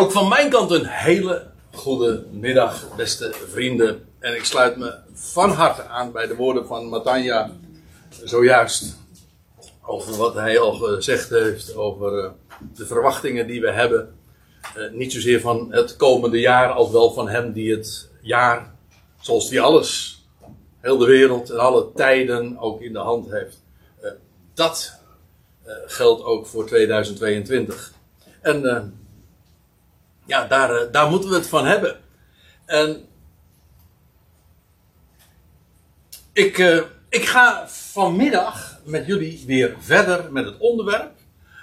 Ook van mijn kant een hele goede middag, beste vrienden. En ik sluit me van harte aan bij de woorden van Matanja zojuist. Over wat hij al gezegd heeft over eh, de verwachtingen die we hebben. Eh, niet zozeer van het komende jaar, als wel van hem die het jaar, zoals die alles, heel de wereld en alle tijden ook in de hand heeft. Eh, dat geldt ook voor 2022. En ja, daar, eh, daar moeten we het van hebben. En ik, uh, ik ga vanmiddag met jullie weer verder met het onderwerp.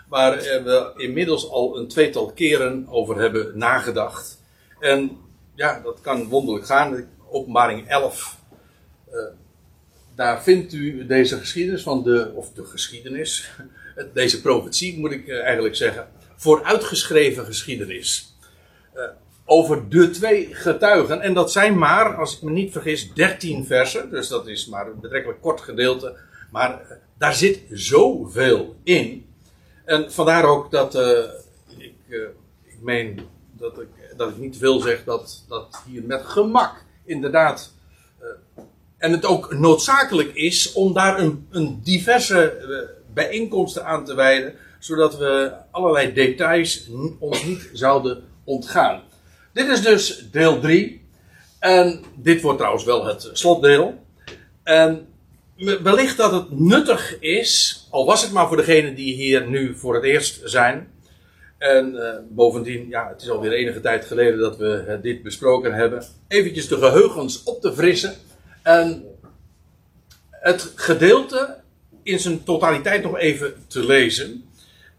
Waar we inmiddels al een tweetal keren over hebben nagedacht. En ja, dat kan wonderlijk gaan. Openbaring 11. Uh, eh, daar vindt u deze geschiedenis van de, of de geschiedenis, deze profetie moet ik eigenlijk zeggen, vooruitgeschreven geschiedenis. Eh, over de twee getuigen. En dat zijn maar, als ik me niet vergis, 13 versen. Dus dat is maar een betrekkelijk kort gedeelte. Maar uh, daar zit zoveel in. En vandaar ook dat uh, ik, ik meen dat ik, dat ik niet wil zeg dat, dat hier met gemak inderdaad. en het ook noodzakelijk is om daar een, een diverse bijeenkomsten aan te wijden. Zodat we allerlei details ons niet zouden ontgaan. Dit is dus deel 3. En dit wordt trouwens wel het slotdeel. En wellicht dat het nuttig is, al was het maar voor degenen die hier nu voor het eerst zijn. En uh, bovendien, ja, het is alweer enige tijd geleden dat we uh, dit besproken hebben. Eventjes de geheugens op te frissen. En het gedeelte in zijn totaliteit nog even te lezen.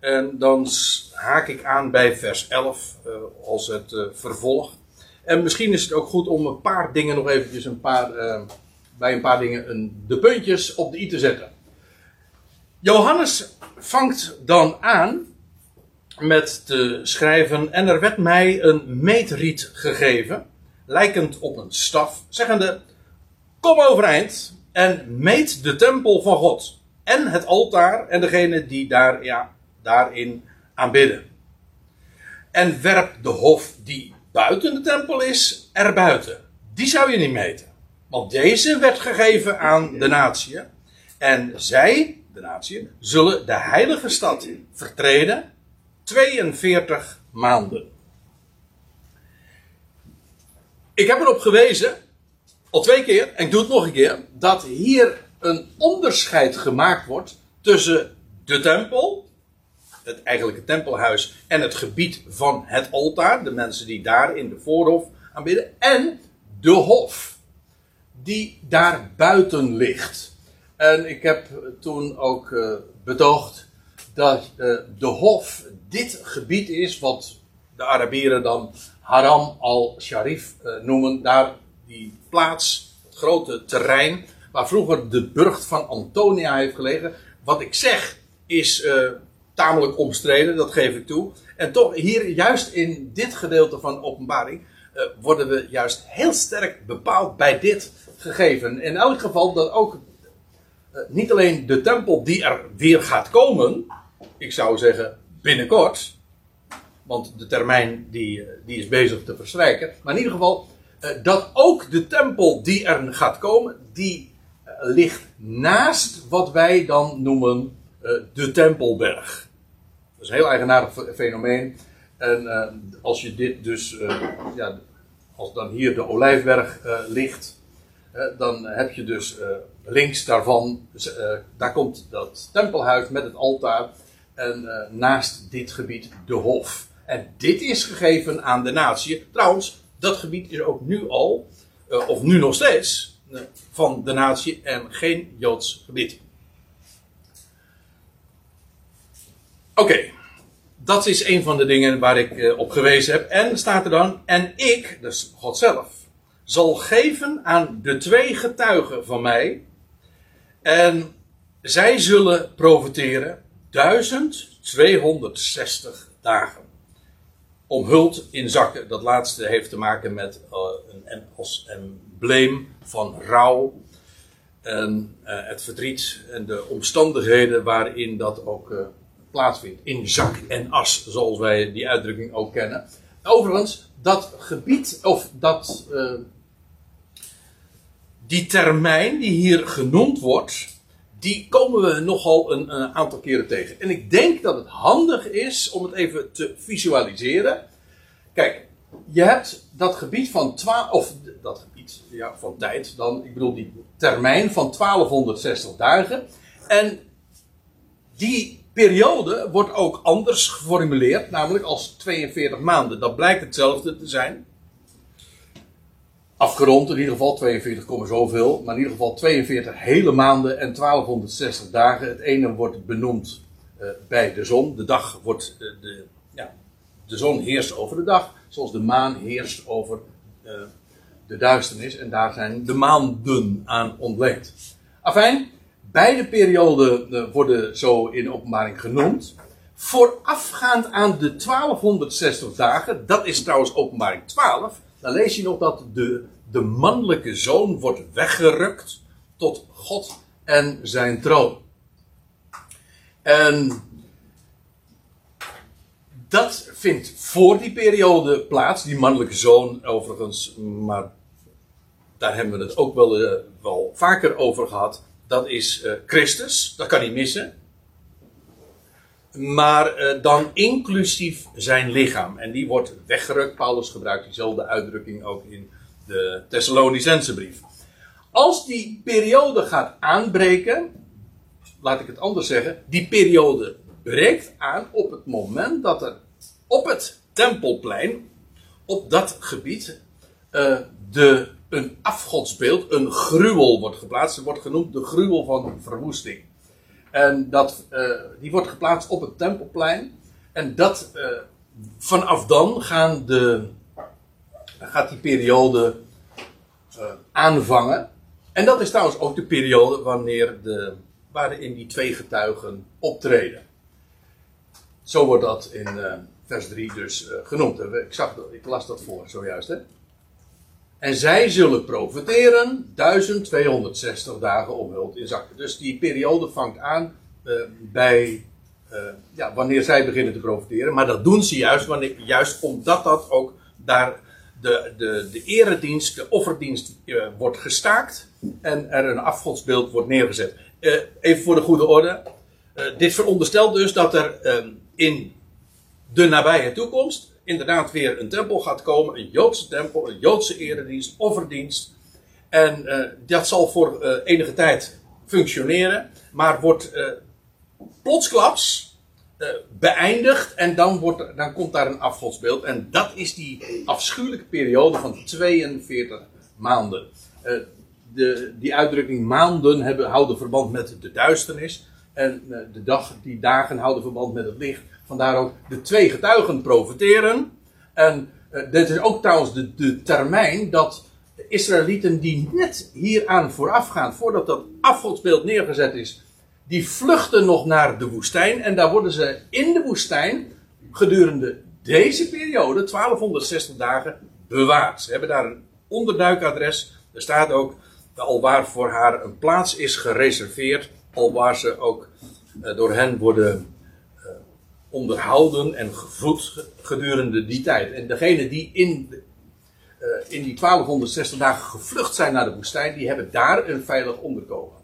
En dan haak ik aan bij vers 11 uh, eh, als het uh, vervolg. En misschien is het ook goed om een paar dingen nog eventjes een paar, uh, bij een paar dingen een, de puntjes op de i te zetten. Johannes vangt dan aan met te schrijven en er werd mij een meetriet gegeven, lijkend op een staf, zeggende, kom overeind en meet de tempel van God en het altaar en degene die daar, ja, daarin aanbidden. En werp de hof die buiten de tempel is, erbuiten. Die zou je niet meten. Want deze werd gegeven aan de natie. En zij, de natie, zullen de heilige stad vertreden 42 maanden. Ik heb erop gewezen, al twee keer, en ik doe het nog een keer, dat hier een onderscheid gemaakt wordt tussen de tempel, het eigenlijke tempelhuis en het gebied van het altaar. De mensen die daar in de voorhof aanbidden. En de hof. Die daar buiten ligt. En ik heb toen ook uh, bedacht dat uh, de hof dit gebied is wat de Arabieren dan Haram al-Sharif uh, noemen. Daar die plaats, het grote terrein waar vroeger de burcht van Antonia heeft gelegen. Wat ik zeg is tamelijk omstreden, dat geef ik toe. En toch, hier, juist in dit gedeelte van openbaring, uh, worden we juist heel sterk bepaald bij dit gegeven. In elk geval dat ook uh, niet alleen de tempel die er weer gaat komen, ik zou zeggen binnenkort, want de termijn die, eh, die is bezig te verstrijken, maar in ieder geval dat ook de tempel die er gaat komen, die ligt naast wat wij dan noemen de Tempelberg. Dat is een heel eigenaardig fenomeen. En uh, als je dit dus, uh, ja, als dan hier de Olijfberg uh, ligt, dan heb je dus links daarvan, daar komt dat tempelhuis met het altaar. En naast dit gebied de hof. En dit is gegeven aan de natie. Trouwens, dat gebied is ook nu al, of nu nog steeds, van de natie en geen Joods gebied. Oké, dat is een van de dingen waar ik uh, op gewezen heb. En staat er dan, en ik, dus God zelf, zal geven aan de twee getuigen van mij. En zij zullen profiteren 1260 dagen. Omhuld in zakken. Dat laatste heeft te maken met uh, een, als embleem van rouw. En uh, het verdriet en de omstandigheden waarin dat ook plaatsvindt. In zak en as, zoals wij die uitdrukking ook kennen. overigens, dat gebied, of dat, uh, die termijn die hier genoemd wordt, die komen we nogal een, een, aantal keren tegen. En ik denk dat het handig is om het even te visualiseren. Kijk, je hebt dat gebied van 12, of dat gebied ja, van tijd, dan, ik bedoel die termijn van 1260 dagen. En die periode wordt ook anders geformuleerd, namelijk als 42 maanden. Dat blijkt hetzelfde te zijn. Afgerond in ieder geval 42, zoveel, maar in ieder geval 42 hele maanden en 1260 dagen. Het ene wordt benoemd uh, bij de zon. De dag wordt, uh, de, ja, de zon heerst over de dag, zoals de maan heerst over uh, de duisternis. En daar zijn de maanden aan ontleend. Afijn, Beide perioden eh, worden zo in openbaring genoemd. Voorafgaand aan de 1260 dagen, dat is trouwens openbaring 12, dan lees je nog dat de, de mannelijke zoon wordt weggerukt tot God en zijn troon. En dat vindt voor die periode plaats, die mannelijke zoon overigens, maar daar hebben we het ook wel, uh, wel vaker over gehad dat is uh, Christus, dat kan niet missen. Maar uh, dan inclusief zijn lichaam. En die wordt weggerukt. Paulus gebruikt diezelfde uitdrukking ook in de Thessalonicense brief. Als die periode gaat aanbreken, laat ik het anders zeggen, die periode breekt aan op het moment dat er op het tempelplein, op dat gebied, uh, de een afgodsbeeld, een gruwel wordt geplaatst. Het wordt genoemd de gruwel van verwoesting. En dat, uh, die wordt geplaatst op het tempelplein. En dat, uh, vanaf dan gaan de, gaat die periode uh, aanvangen. En dat is trouwens ook de periode wanneer de, waarin die twee getuigen optreden. Zo wordt dat in vers 3 dus genoemd. Ik, zag ik las dat voor zojuist. Hè? En zij zullen profiteren 1260 dagen omhuld in zakken. Dus die periode vangt aan uh, bij uh, ja, wanneer zij beginnen te profiteren. Maar dat doen ze juist, juist omdat dat ook daar de, de, de eredienst, de offerdienst uh, wordt gestaakt. En er een afgodsbeeld wordt neergezet. even voor de goede orde. dit veronderstelt dus dat er in de nabije toekomst inderdaad weer een tempel gaat komen, een Joodse tempel, een Joodse eredienst, offerdienst. En uh, dat zal voor uh, enige tijd functioneren, maar wordt uh, plotsklaps beëindigd en dan, wordt, dan komt daar een afgodsbeeld. En dat is die afschuwelijke periode van 42 maanden. De, die uitdrukking maanden hebben, houden verband met de duisternis. En de dag, die dagen houden verband met het licht. Vandaar ook de twee getuigen profiteren. En uh, dit is ook trouwens de, de termijn dat de Israëlieten die net hieraan voorafgaan, voordat dat afgodsbeeld neergezet is, die vluchten nog naar de woestijn. En daar worden ze in de woestijn gedurende deze periode, 1260 dagen, bewaard. Ze hebben daar een onderduikadres. Er staat ook al waar voor haar een plaats is gereserveerd, al waar ze ook uh, door hen worden onderhouden en gevoed gedurende die tijd. En degene die in, uh, in die 1260 dagen gevlucht zijn naar de woestijn, die hebben daar een veilig onderkomen.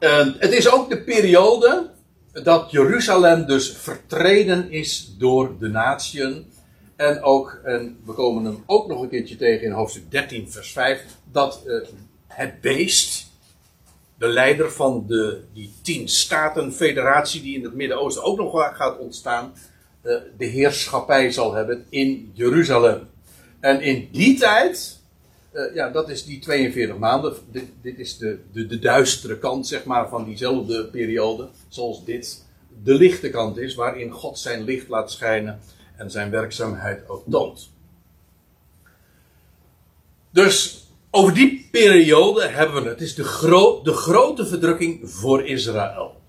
Uh, het is ook de periode dat Jeruzalem dus vertreden is door de natieën. En ook, en we komen hem ook nog een keertje tegen in hoofdstuk 13, vers 5, dat uh, het beest, de leider van de, die tien staten-federatie die in het Midden-Oosten ook nog gaat ontstaan, uh, de heerschappij zal hebben in Jeruzalem. En in die tijd, uh, ja, dat is die 42 maanden, dit, dit is de, de, de, duistere kant, zeg maar, van diezelfde periode, zoals dit de lichte kant is, waarin God zijn licht laat schijnen en zijn werkzaamheid ook toont. Dus over die periode hebben we het. Het is de, de grote verdrukking voor Israël.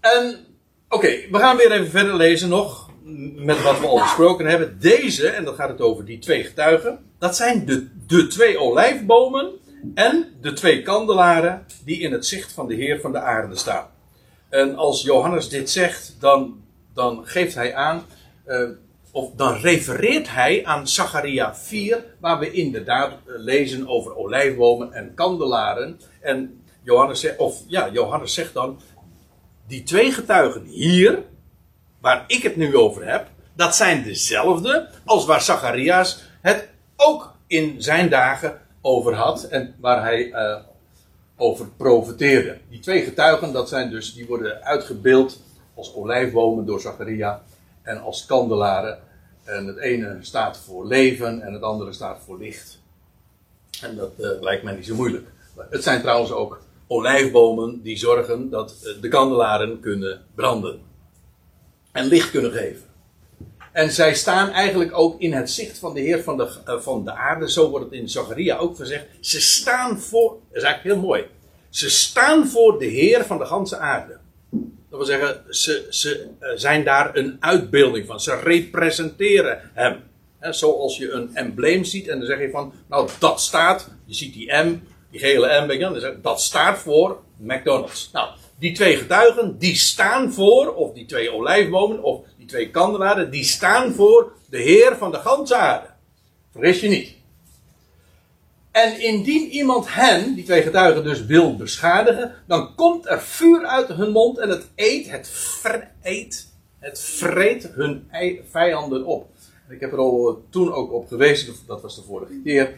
En oké, we gaan weer even verder lezen nog. Met wat we al besproken hebben. Deze, en dan gaat het over die twee getuigen. Dat zijn de, de twee olijfbomen. En de twee kandelaren die in het zicht van de Heer van de aarde staan. En als Johannes dit zegt, dan, dan geeft hij aan eh, of dan refereert hij aan Zacharia 4, waar we inderdaad eh, lezen over olijfbomen en kandelaren. En Johannes zegt, of ja, Johannes zegt dan, die twee getuigen hier, waar ik het nu over heb, dat zijn dezelfde als waar Zacharias het ook in zijn dagen over had en waar hij uh, over profeteerde. Die twee getuigen, dat zijn dus, die worden uitgebeeld als olijfbomen door Zacharia en als kandelaren. En het ene staat voor leven en het andere staat voor licht. En dat uh, lijkt mij niet zo moeilijk. Het zijn trouwens ook olijfbomen die zorgen dat de kandelaren kunnen branden. En licht kunnen geven. En zij staan eigenlijk ook in het zicht van de Heer van de, uh, van de aarde. Zo wordt het in Zacharia ook gezegd. Ze staan voor, dat is eigenlijk heel mooi. Ze staan voor de Heer van de ganse aarde. Dat wil zeggen, ze, ze uh, zijn daar een uitbeelding van. Ze representeren hem. He, zoals je een embleem ziet en dan zeg je van, nou dat staat, je ziet die M, die gele M, dan dat staat voor McDonald's. Nou, die twee getuigen, die staan voor, of die twee olijfbomen, of die twee kandelaren, die staan voor de Heer van de ganse aarde. Vergis je niet. En indien iemand hen, die twee getuigen dus, wil beschadigen, dan komt er vuur uit hun mond en het eet, het vreet, het vreet hun vijanden op. Ik heb er al toen ook op gewezen, dat was de vorige keer,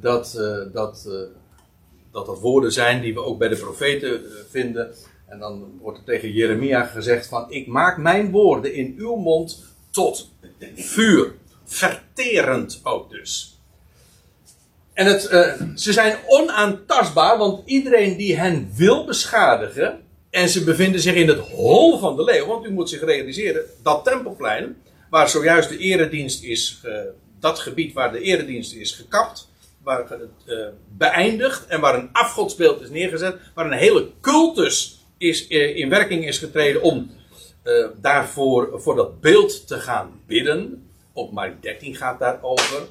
dat, dat, dat dat woorden zijn die we ook bij de profeten vinden. En dan wordt er tegen Jeremia gezegd van, ik maak mijn woorden in uw mond tot vuur. Verterend ook dus. En het, uh, ze zijn onaantastbaar, want iedereen die hen wil beschadigen. En ze bevinden zich in het hol van de leeuw. Want u moet zich realiseren, dat tempelplein, waar zojuist de eredienst is, dat gebied waar de eredienst is gekapt, waar het uh, beëindigd en waar een afgodsbeeld is neergezet, waar een hele cultus is, in werking is getreden om daarvoor voor dat beeld te gaan bidden. Op Mark 13 gaat daarover.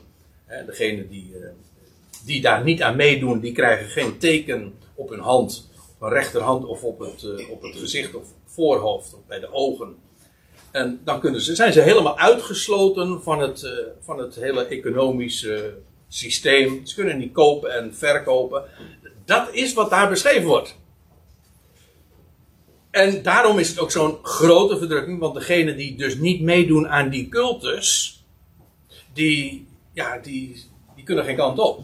Degene die die daar niet aan meedoen, die krijgen geen teken op hun hand, op rechterhand of op het, uh, op het gezicht of voorhoofd of bij de ogen. En dan kunnen ze, zijn ze helemaal uitgesloten van het, uh, van het hele economische systeem. Ze kunnen niet kopen en verkopen. Dat is wat daar beschreven wordt. En daarom is het ook zo'n grote verdrukking, want degenen die dus niet meedoen aan die cultus, die, ja, die, die kunnen geen kant op.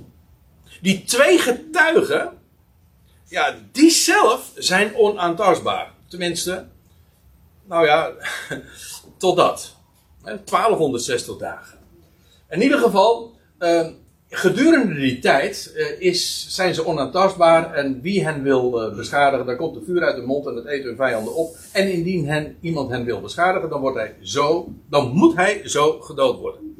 Die twee getuigen, ja, die zelf zijn onaantastbaar. Tenminste, nou ja, totdat. 1260 dagen. In ieder geval, uh, gedurende die tijd uh, is, zijn ze onaantastbaar. En wie hen wil uh, beschadigen, dan komt de vuur uit de mond en het eet hun vijanden op. En indien hen, iemand hen wil beschadigen, dan, wordt hij zo, dan moet hij zo gedood worden.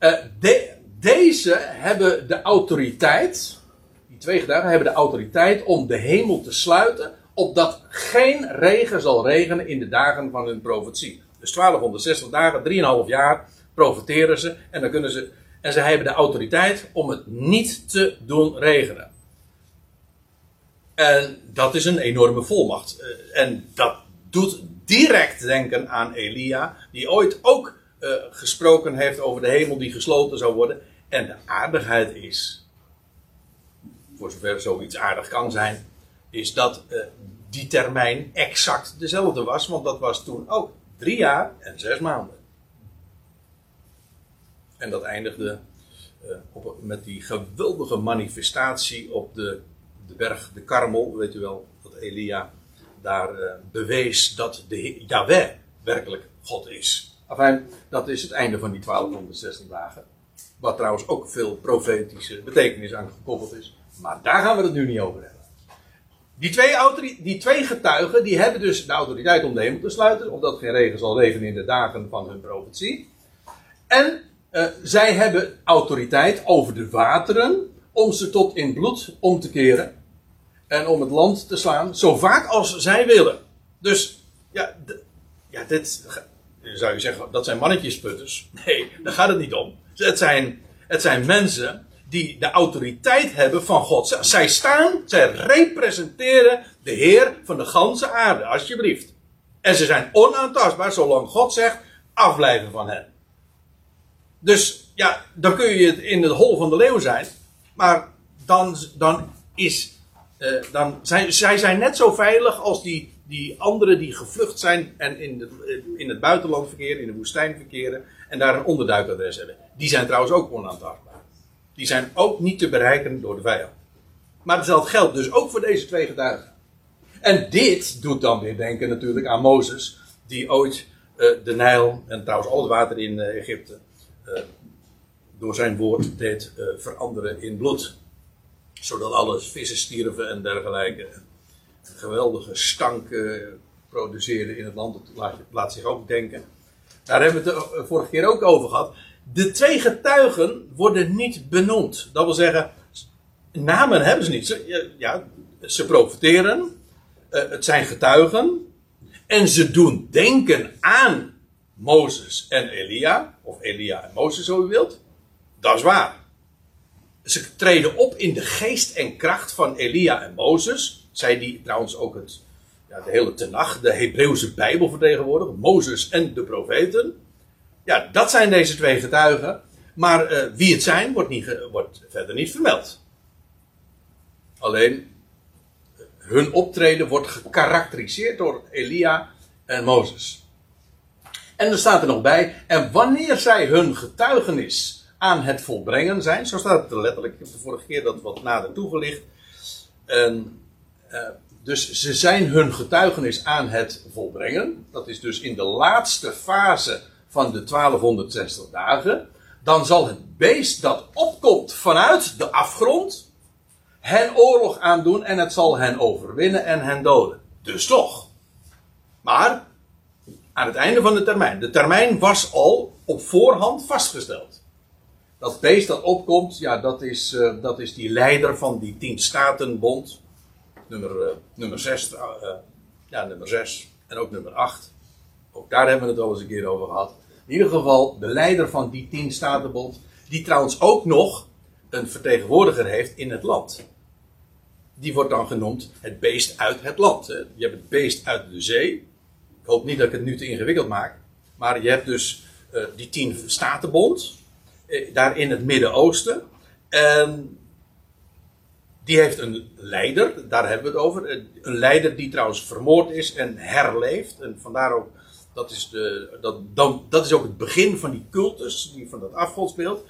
Uh, de, deze hebben de autoriteit, die twee getuigen hebben de autoriteit om de hemel te sluiten, opdat geen regen zal regenen in de dagen van hun profetie. Dus 1260 dagen, 3,5 jaar profeteren ze en dan kunnen ze. En ze hebben de autoriteit om het niet te doen regenen. En dat is een enorme volmacht. Eh, en dat doet direct denken aan Elia, die ooit ook uh, gesproken heeft over de hemel die gesloten zou worden. En de aardigheid is, voor zover zoiets aardig kan zijn, is dat uh, die termijn exact dezelfde was, want dat was toen ook drie jaar en zes maanden. En dat eindigde uh, op, met die geweldige manifestatie op de, de berg de Karmel, weet u wel, dat Elia daar uh, bewees dat de Yahweh werkelijk God is. Enfin, dat is het einde van die 1260 dagen. Wat trouwens ook veel profetische betekenis aan gekoppeld is. Maar daar gaan we het nu niet over hebben. Die twee, die twee getuigen die hebben dus de autoriteit om de hemel te sluiten. Omdat geen regen zal regenen in de dagen van hun profetie. En uh, zij hebben autoriteit over de wateren. Om ze tot in bloed om te keren. En om het land te slaan. Zo vaak als zij willen. Dus ja, ja dit zou je zeggen, dat zijn mannetjesputters. Nee, daar gaat het niet om. Het zijn, zijn mensen die de autoriteit hebben van God. Zij staan, zij representeren de Heer van de ganse aarde, alsjeblieft. En ze zijn onaantastbaar zolang God zegt, afblijven van hen. Dus ja, dan kun je in het hol van de leeuw zijn. Maar dan, dan is. Uh, dan zijn, zij zijn net zo veilig als die, die anderen die gevlucht zijn en in, de, in het buitenland verkeren, in de woestijn verkeren en daar een onderduikadres hebben. Die zijn trouwens ook onaantastbaar. Die zijn ook niet te bereiken door de vijand. Maar hetzelfde geldt dus ook voor deze twee getuigen. En dit doet dan weer denken natuurlijk aan Mozes, die ooit uh, de Nijl en trouwens al het water in uh, Egypte uh, door zijn woord deed veranderen in bloed. Zodat alles vissen stierven en dergelijke. Geweldige stank produceerde in het land. Dat laat, laat, zich ook denken. Daar hebben we het de vorige keer ook over gehad. De twee getuigen worden niet benoemd. Dat wil zeggen, namen hebben ze niet. Ze, ja, ze profiteren. het zijn getuigen. En ze doen denken aan Mozes en Elia. Of Elia en Mozes, zo u wilt. Dat is waar. Ze treden op in de geest en kracht van Elia en Mozes. Zij die trouwens ook het, ja, de hele Tenach, de Hebreeuwse Bijbel vertegenwoordigen. Mozes en de profeten. Ja, dat zijn deze twee getuigen. Maar uh, wie het zijn, wordt, niet, wordt verder niet vermeld. Alleen hun optreden wordt gekarakteriseerd door Elia en Mozes. En er staat er nog bij, en wanneer zij hun getuigenis aan het volbrengen zijn, zo staat het er letterlijk, ik heb de vorige keer dat wat nader toegelicht. En, uh, dus ze zijn hun getuigenis aan het volbrengen. Dat is dus in de laatste fase van de 1260 dagen. Dan zal het beest dat opkomt vanuit de afgrond, hen oorlog aandoen en het zal hen overwinnen en hen doden. Dus toch. Maar aan het einde van de termijn. De termijn was al op voorhand vastgesteld. Dat beest dat opkomt, ja, dat is, uh, dat is die leider van die tien statenbond. Nummer, uh, nummer 6. Uh, eh, ja, nummer 6 en ook nummer 8. Ook daar hebben we het al eens een keer over gehad. In ieder geval de leider van die tien statenbond. Die trouwens ook nog een vertegenwoordiger heeft in het land die wordt dan genoemd het beest uit het land. Je hebt het beest uit de zee. Ik hoop niet dat ik het nu te ingewikkeld maak. Maar je hebt dus die tien statenbond. Uh, daar in het Midden-Oosten. En die heeft een leider, daar hebben we het over. Een leider die trouwens vermoord is en herleeft. En vandaar ook, dat is, de, dat, dat is ook het begin van die cultus, die, van dat afgodsbeeld.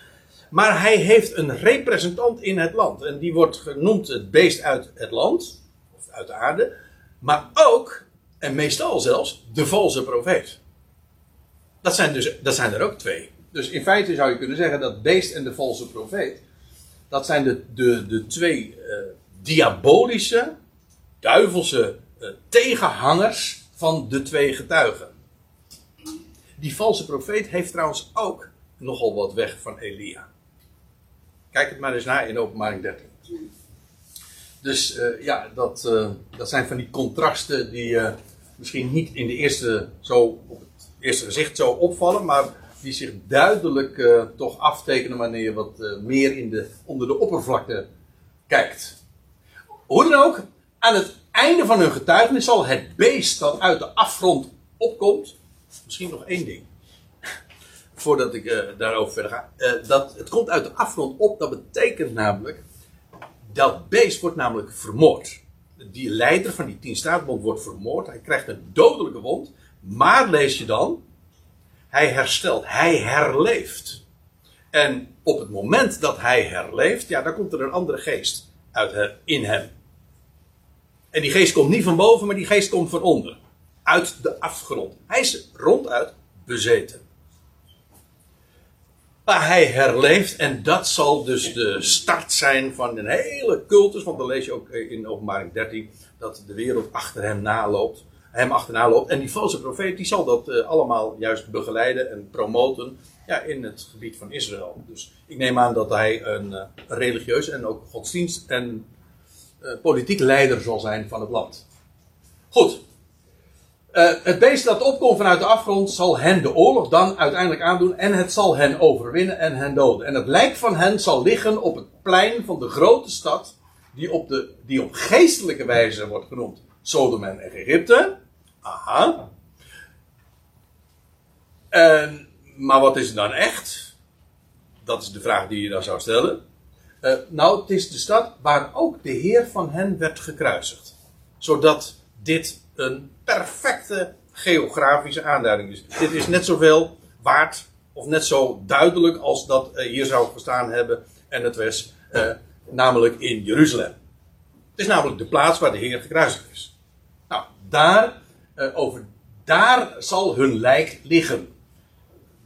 Maar hij heeft een representant in het land. En die wordt genoemd het beest uit het land. Of uit de aarde. Maar ook, en meestal zelfs, de valse profeet. Dat zijn, dus, dat zijn er ook twee. Dus in feite zou je kunnen zeggen dat beest en de valse profeet. Dat zijn de, de, de twee uh, diabolische, duivelse uh, tegenhangers van de twee getuigen. Die valse profeet heeft trouwens ook nogal wat weg van Elia. Kijk het maar eens na in openbaring 13. Dus uh, ja, dat, dat zijn van die contrasten die misschien niet in de eerste, zo, op het eerste gezicht zo opvallen, maar die zich duidelijk toch aftekenen wanneer je wat meer in de, onder de oppervlakte kijkt. Hoe dan ook, aan het einde van hun getuigenis zal het beest dat uit de afgrond opkomt, misschien nog één ding voordat ik uh, daarover verder ga. Dat, het komt uit de afgrond op, dat betekent namelijk. Dat beest wordt namelijk vermoord. Die leider van die tien staatbond wordt vermoord. Hij krijgt een dodelijke wond. Maar lees je dan. Hij herstelt. Hij herleeft. En op het moment dat hij herleeft. Ja, dan komt er een andere geest uit, in hem. En die geest komt niet van boven, maar die geest komt van onder. Uit de afgrond. Hij is ronduit bezeten. Maar hij herleeft en dat zal dus de start zijn van een hele cultus. Want dan lees je ook in openbaring 13 dat de wereld achter hem naloopt. Hem achterna loopt. En die valse profeet die zal dat uh, allemaal juist begeleiden en promoten ja, in het gebied van Israël. Dus ik neem aan dat hij een, uh, religieus en ook godsdienst en uh, politiek leider zal zijn van het land. Goed, het beest dat opkomt vanuit de afgrond zal hen de oorlog dan uiteindelijk aandoen en het zal hen overwinnen en hen doden. En het lijk van hen zal liggen op het plein van de grote stad die op, de, die op geestelijke wijze wordt genoemd Sodom en Egypte. Aha. En, maar wat is het dan echt? Dat is de vraag die je dan zou stellen. Uh, nou, het is de stad waar ook de Heer van hen werd gekruisigd. Zodat dit een perfecte geografische aanduiding is. Dit is net zoveel waard, of net zo duidelijk als dat uh, hier zou gestaan hebben. En het was uh, namelijk in Jeruzalem. Het is namelijk de plaats waar de Heer gekruisigd is. Nou, daar, over, daar zal hun lijk liggen.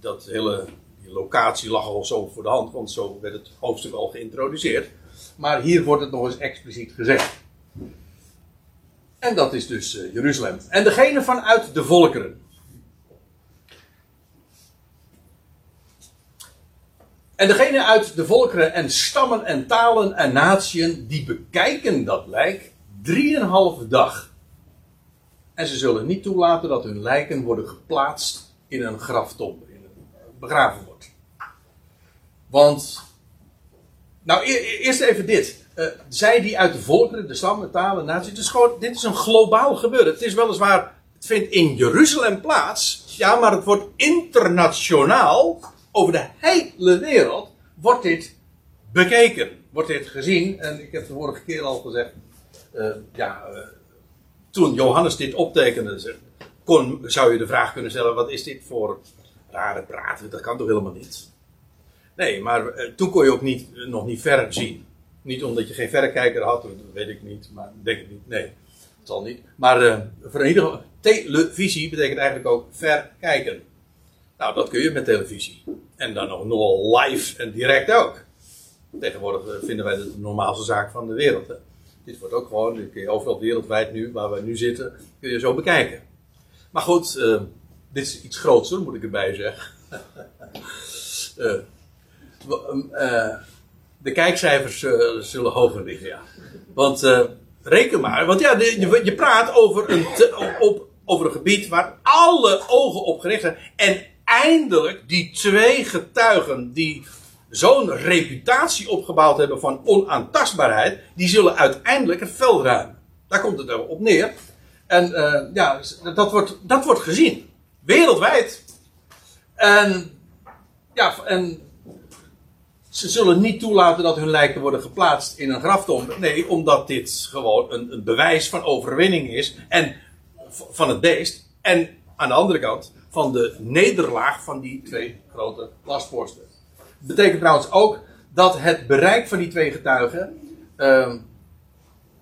Dat hele die locatie lag al zo voor de hand, want zo werd het hoofdstuk al geïntroduceerd. Maar hier wordt het nog eens expliciet gezegd. En dat is dus uh, Jeruzalem. En degene vanuit de volkeren. En degene uit de volkeren en stammen en talen en natieën die bekijken dat lijk drieënhalve dag. En ze zullen niet toelaten dat hun lijken worden geplaatst in een graftombe, in een, begraven wordt. Want, nou e-, e-, eerst even dit. Uh, zij die uit de volkeren, de stammen, talen, naties. Dus gewoon, dit is een globaal gebeuren. Het is weliswaar, het vindt in Jeruzalem plaats. Ja, maar het wordt internationaal, over de hele wereld, wordt dit bekeken. Wordt dit gezien. En ik heb de vorige keer al gezegd. Uh, ja, uh, toen Johannes dit optekende, kon, zou je de vraag kunnen stellen: wat is dit voor rare praten? Dat kan toch helemaal niet? Nee, maar toen kon je ook niet, nog niet ver zien. Niet omdat je geen verrekijker had, dat weet ik niet, maar denk ik niet. Nee, dat zal niet. Maar uh, voor ieder geval, televisie betekent eigenlijk ook verkijken. Nou, dat kun je met televisie. En dan nog live en direct ook. Tegenwoordig eh, vinden wij dat de normaalste zaak van de wereld. Dit wordt ook gewoon, dit kun je overal wereldwijd nu, waar we nu zitten, kun je zo bekijken. Maar goed, uh, dit is iets groter, moet ik erbij zeggen. uh, de kijkcijfers uh, zullen hoger liggen. Want reken maar, want ja, je, je, praat over een, op, over een gebied waar alle ogen op gericht zijn. En eindelijk die twee getuigen die zo'n reputatie opgebouwd hebben van onaantastbaarheid, die zullen uiteindelijk het veld ruimen. Daar komt het op neer. En uh, ja, dat wordt, dat wordt gezien. Wereldwijd. En ja, en ze zullen niet toelaten dat hun lijken worden geplaatst in een graftombe. Nee, omdat dit gewoon een, een, bewijs van overwinning is. En van het beest. En aan de andere kant van de nederlaag van die twee grote lastposten. Betekent trouwens ook dat het bereik van die twee getuigen. Uh,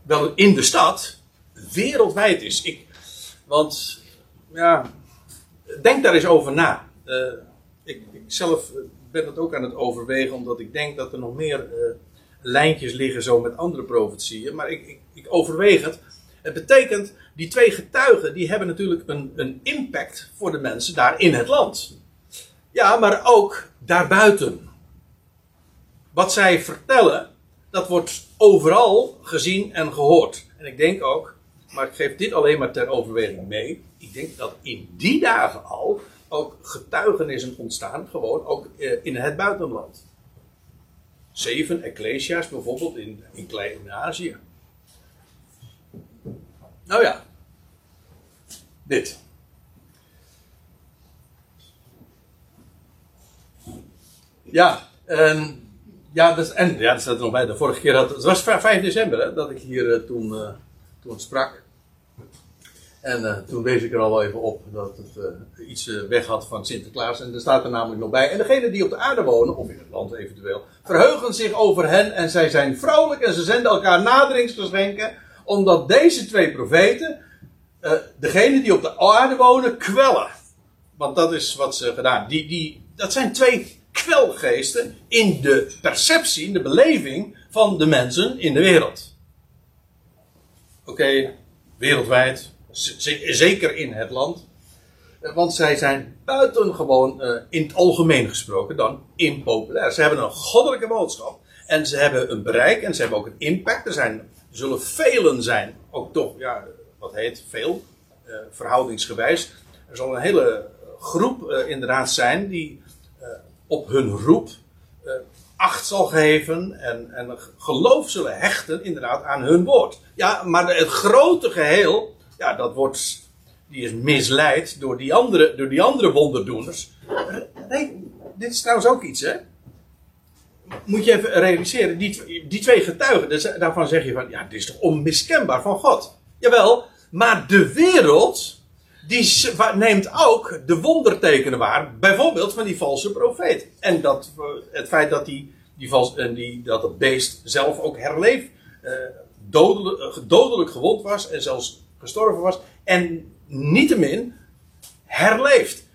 wel in de stad. wereldwijd is. Ik, want. Ja. Denk daar eens over na. Uh, ik, zelf ben dat ook aan het overwegen, omdat ik denk dat er nog meer uh, lijntjes liggen zo met andere profetieën. Maar ik, ik, ik, overweeg het. Het betekent, die twee getuigen, die hebben natuurlijk een, een impact voor de mensen daar in het land. Ja, maar ook daarbuiten. Wat zij vertellen, dat wordt overal gezien en gehoord. En ik denk ook, maar ik geef dit alleen maar ter overweging mee. Ik denk dat in die dagen al ook getuigenissen ontstaan, gewoon ook eh, in het buitenland. Zeven ecclesia's bijvoorbeeld in, in Klein-Azië. Nou ja, dit. Ja, en, ja, dat, en ja, dat staat er nog bij. De vorige keer had het was 5 december hè, dat ik hier uh, toen, uh, toen sprak. En uh, toen wees ik er al wel even op dat het iets weg had van Sinterklaas. En er staat er namelijk nog bij. En degenen die op de aarde wonen, of in het land eventueel, verheugen zich over hen. En zij zijn vrolijk en ze zenden elkaar naderingsgeschenken. Omdat deze twee profeten, degenen die op de aarde wonen, kwellen. Want dat is wat ze gedaan. Die, die, dat zijn twee kwelgeesten in de perceptie, in de beleving van de mensen in de wereld. Oké, wereldwijd, Zeker in het land. Eh, want zij zijn buitengewoon, uh, in het algemeen gesproken, dan impopulair. Ze hebben een goddelijke boodschap. En ze hebben een bereik en ze hebben ook een impact. Er, zijn, zullen velen zijn, ook toch, ja, wat heet veel, uh, verhoudingsgewijs. Er zal een hele groep inderdaad zijn die op hun roep acht zal geven en, en geloof zullen hechten inderdaad aan hun woord. Ja, maar het grote geheel ja, dat wordt, die is misleid door die andere, door die andere wonderdoeners. Nee, dit is trouwens ook iets, hè? Moet je even realiseren, die, die twee getuigen, daarvan zeg je van, ja, dit is toch onmiskenbaar van God. Jawel, maar de wereld, die neemt ook de wondertekenen waar, bijvoorbeeld van die valse profeet. En dat, het feit dat, die, die vals, die, dat het beest zelf ook herleeft, uh, dodelijk, dodelijk gewond was en zelfs gestorven was, en niettemin herleeft.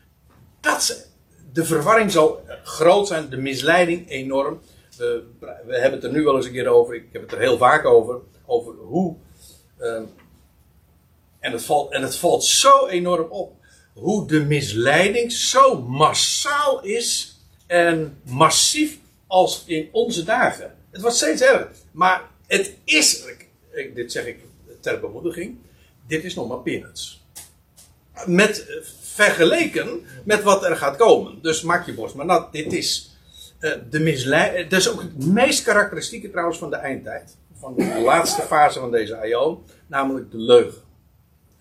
Dat, de verwarring zal groot zijn, de misleiding enorm. We, hebben het er nu wel eens een keer over, ik heb het er heel vaak over, over hoe. En, het valt, en het valt zo enorm op hoe de misleiding zo massaal is en massief als in onze dagen. Het wordt steeds erger. Maar het is, dit zeg ik ter bemoediging, dit is nog maar peanuts. Met, eh, vergeleken met wat er gaat komen. Dus maak je borst maar. Dit is uh, de misleiding. Dat is ook het meest karakteristieke trouwens van de eindtijd. Van de laatste fase van deze aion. Namelijk de leugen.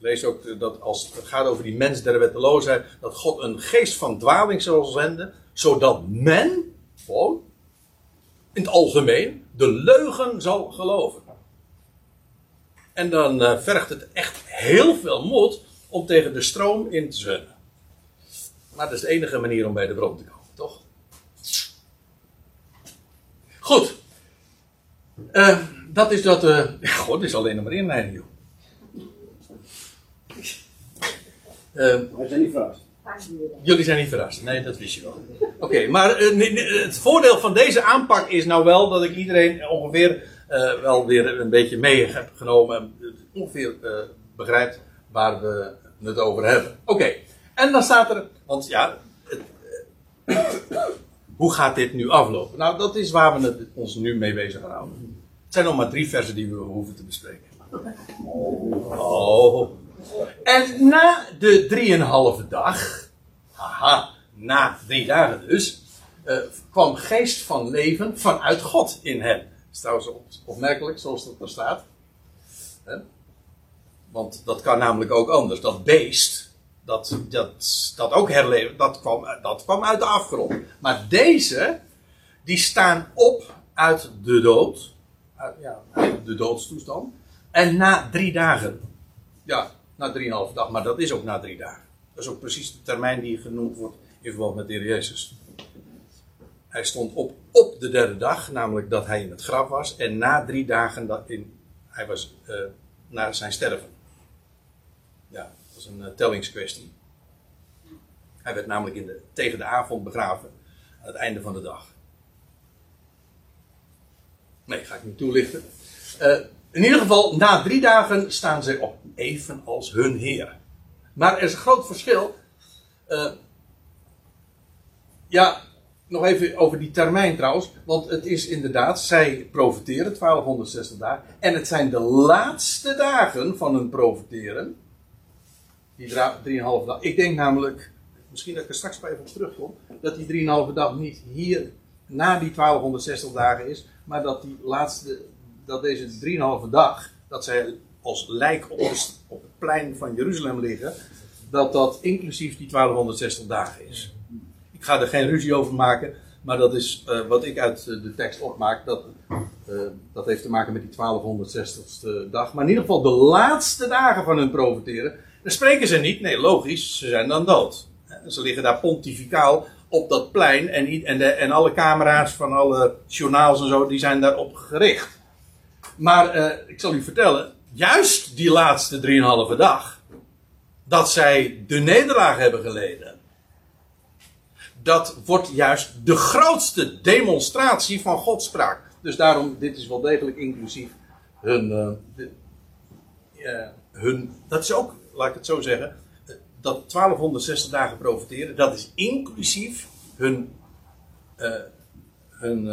Lees ook dat als het gaat over die mens der wetteloosheid. Dat God een geest van dwaling zal zenden. Zodat men, gewoon, in het algemeen, de leugen zal geloven. En dan uh, vergt het echt heel veel moed om tegen de stroom in te zwemmen. Maar dat is de enige manier om bij de bron te komen, toch? Goed. Uh, dat is dat. Uh, God, is alleen nog maar inleiding, joh. Uh, Wij zijn niet verrast. Jullie zijn niet verrast, nee, dat wist je wel. Oké, maar het voordeel van deze aanpak is nou wel dat ik iedereen ongeveer wel weer een beetje mee heb genomen. Ongeveer begrijpt waar we het over hebben. Oké, en dan staat er, want ja, het, hoe gaat dit nu aflopen? Nou, dat is waar we het, ons nu mee bezig gaan houden. Het zijn nog maar drie versen die we hoeven te bespreken. Oh. En na de drieënhalve dag, haha, na drie dagen dus, uh, kwam geest van leven vanuit God in hem. Dat is opmerkelijk, zoals dat er staat. Want dat kan namelijk ook anders. Dat beest, dat, dat, dat ook herleven, dat kwam, dat kwam uit de afgrond. Maar deze, die staan op uit de dood. Ja, uit de doodstoestand. En na drie dagen. Ja, na drieënhalve dag. Maar dat is ook na drie dagen. Dat is ook precies de termijn die genoemd wordt in verband met de Heer Jezus. Hij stond op op de derde dag, namelijk dat hij in het graf was. En na drie dagen dat in, hij was uh, na zijn sterven. Ja, dat is een uh, tellingskwestie. Hij werd namelijk in de, tegen de avond begraven. Aan het einde van de dag. Nee, ga ik niet toelichten. Uh, in ieder geval, na drie dagen staan zij op. Evenals hun Heer. Maar er is een groot verschil. Uh, ja, nog even over die termijn trouwens. Want het is inderdaad, zij profiteren 1260 dagen. En het zijn de laatste dagen van hun profiteren. Die 3,5 dag. Ik denk namelijk, misschien dat ik er straks bij even op terugkom, dat die 3,5 dag niet hier na die 1260 dagen is, maar dat die laatste, dat deze 3,5 dag, dat zij als lijk op, op het plein van Jeruzalem liggen, dat dat inclusief die 1260 dagen is. Ik ga er geen ruzie over maken, maar dat is uh, wat ik uit de tekst opmaak. Dat, uh, dat heeft te maken met die 1260ste dag. Maar in ieder geval de laatste dagen van hun profiteren. Dan spreken ze niet. Nee, logisch, ze zijn dan dood. Ze liggen daar pontificaal op dat plein. En, en, de, en alle camera's van alle journaals en zo, die zijn daarop gericht. Maar uh, ik zal u vertellen, juist die laatste drieënhalve dag, dat zij de nederlaag hebben geleden, dat wordt juist de grootste demonstratie van Godspraak. Dus daarom, dit is wel degelijk inclusief hun, de, uh, hun dat is ook laat ik het zo zeggen, dat 1260 dagen profiteren, dat is inclusief hun, hun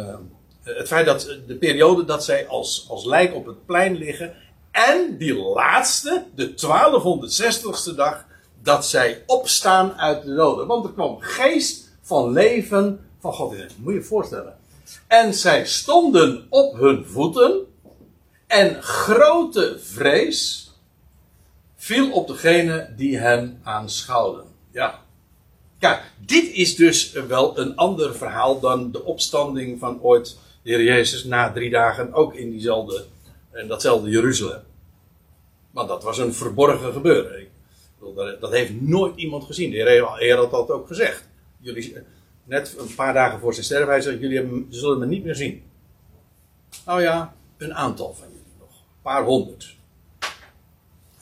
het feit dat de periode dat zij als, als lijk op het plein liggen en die laatste, de 1260ste dag, dat zij opstaan uit de doden. Want er kwam geest van leven van God in. Moet je je voorstellen. En zij stonden op hun voeten en grote vrees viel op degene die hem aanschouwden. Ja. Kijk, dit is dus wel een ander verhaal dan de opstanding van ooit de Heer Jezus na drie dagen ook in diezelfde, en datzelfde Jeruzalem. Want dat was een verborgen gebeuren. Dat heeft nooit iemand gezien. De Heer had dat ook gezegd. Jullie, net een paar dagen voor zijn sterven, hij zei, jullie zullen me niet meer zien. Nou ja, een aantal van jullie nog. Een paar honderd.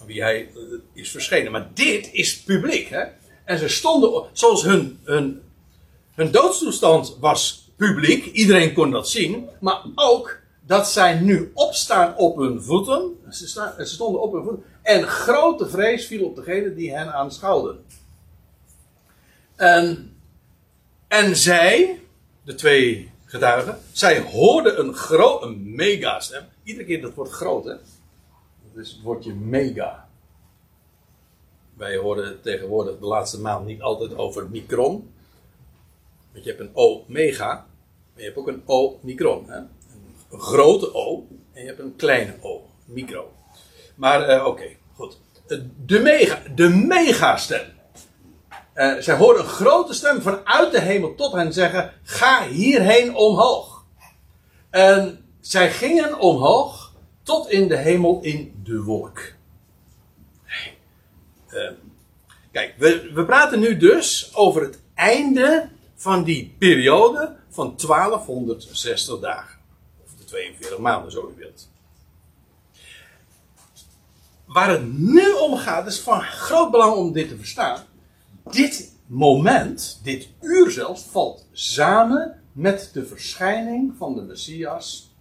Wie hij eh, is verschenen. Maar dit is publiek, hè. En ze stonden, zoals hun, hun, hun doodstoestand was publiek. Iedereen kon dat zien. Maar ook dat zij nu opstaan op hun voeten. Ze, stonden op hun voeten. En grote vrees viel op degene die hen aanschouwden. En, en zij, de twee getuigen, zij hoorden een groot, een mega stem. Iedere keer dat wordt groot, hè? Dat is het woordje mega. Wij horen tegenwoordig de laatste maand niet altijd over micron. Want je hebt een O-mega, je hebt ook een O-micron. Een grote O en je hebt een kleine O, micro. Maar uh, oké, goed. De, mega, de megastem. Uh, zij hoorden een grote stem vanuit de hemel tot hen zeggen: Ga hierheen omhoog. En zij gingen omhoog tot in de hemel in de wolk. Uh, kijk, we, we praten nu dus over het einde van die periode van 1260 dagen. Of de 42 maanden, zo u wilt. Waar het nu om gaat, is van groot belang om dit te verstaan. Dit moment, dit uur zelfs, valt samen met de verschijning van de Messias.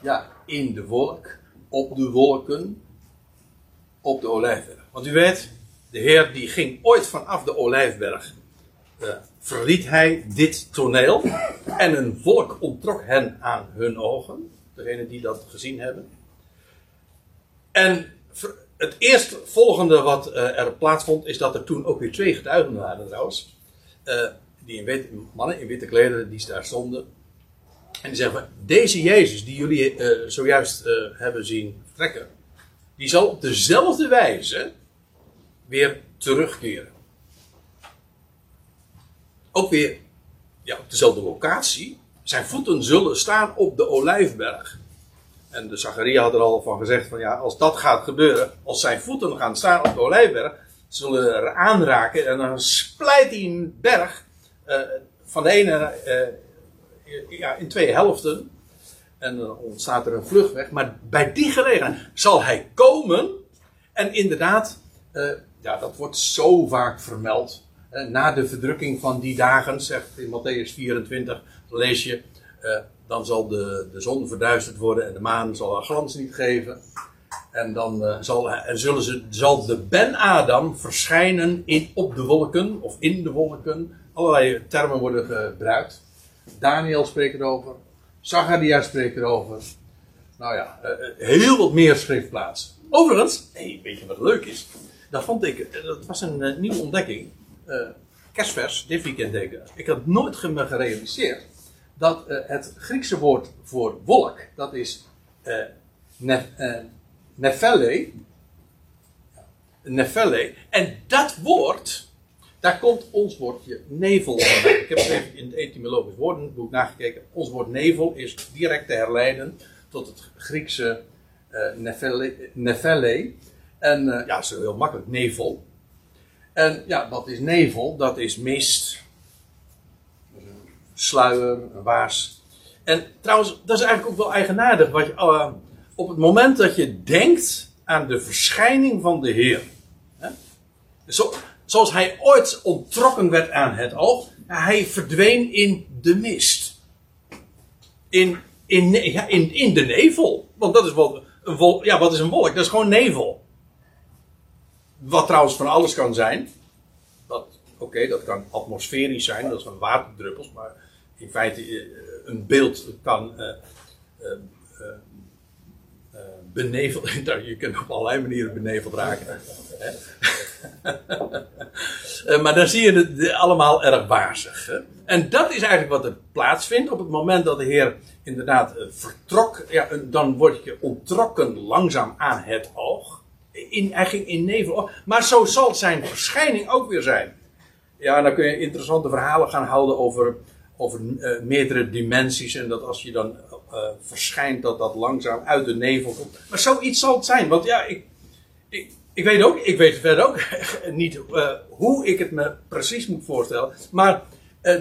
Ja, in de wolk, op de wolken, op de olijfberg. Want u weet, de Heer die ging ooit vanaf de olijfberg. Uh, verliet hij dit toneel. En een wolk onttrok hen aan hun ogen. Degene die dat gezien hebben. En het eerstvolgende wat uh, er plaatsvond, is dat er toen ook weer twee getuigen waren trouwens. Uh, die in wit, mannen in witte klederen die daar stonden. En die zeggen: Deze Jezus die jullie uh, zojuist hebben zien vertrekken, die zal op dezelfde wijze weer terugkeren. Ook weer ja, op dezelfde locatie. Zijn voeten zullen staan op de olijfberg. En de Zacharia had er al van gezegd: van ja, als dat gaat gebeuren, als zijn voeten gaan staan op de olijfberg, zullen er aanraken en dan splijt die berg uh, van de ene uh, ja, in twee helften. En dan ontstaat er een vluchtweg. Maar bij die gelegenheid zal hij komen. En inderdaad, uh, ja, dat wordt zo vaak vermeld. Na de verdrukking van die dagen, zegt in Matthäus 24, lees je dan zal de, de zon verduisterd worden en de maan zal haar glans niet geven. En dan uh, zal, en zullen ze, zal de Ben-Adam verschijnen in, op de wolken of in de wolken. Allerlei termen worden gebruikt. Daniel spreekt erover. Zacharia spreekt erover. Nou ja, heel wat meer schriftplaatsen. Overigens, hey, weet je wat leuk is? Dat vond ik, dat was een nieuwe ontdekking. Kerstvers, dit weekend denk ik. Had nooit me gerealiseerd dat uh, het Griekse woord voor wolk, dat is uh, ne, uh, nefelle. Nefelle. En dat woord, daar komt ons woordje nevel van. Ik heb even in het etymologisch woordenboek nagekeken. Ons woord nevel is direct te herleiden tot het Griekse nefelle. En ja, dat is heel makkelijk, nevel. En ja, wat is nevel? Dat is mist sluier, waas. En trouwens, dat is eigenlijk ook wel eigenaardig. Wat je, uh, op het moment dat je denkt aan de verschijning van de Heer. Hè, zo, zoals hij ooit onttrokken werd aan het oog. Hij verdween in de mist. In, in, ja, in, in de nevel. Want dat is wat een. Ja, wat is een wolk? Dat is gewoon nevel. Wat trouwens van alles kan zijn. Oké, dat kan atmosferisch zijn, dat van waterdruppels. Maar in feite eh, een beeld kan uh, uh, beneveld. je kunt op allerlei manieren beneveld raken. maar dan zie je het allemaal erg wazig. Hè? En dat is eigenlijk wat er plaatsvindt op het moment dat de Heer inderdaad vertrok. Ja, dan word je ontrokken langzaam aan het oog. In, hij ging in nevel. Maar zo zal zijn verschijning ook weer zijn. ja, dan kun je interessante verhalen gaan houden over, over eh, meerdere dimensies. En dat als je dan eh, verschijnt, dat dat langzaam uit de nevel komt. Maar zoiets zal het zijn. Want ja, ik, ik, ik weet ook, ik weet verder ook niet eh, hoe ik het me precies moet voorstellen. Maar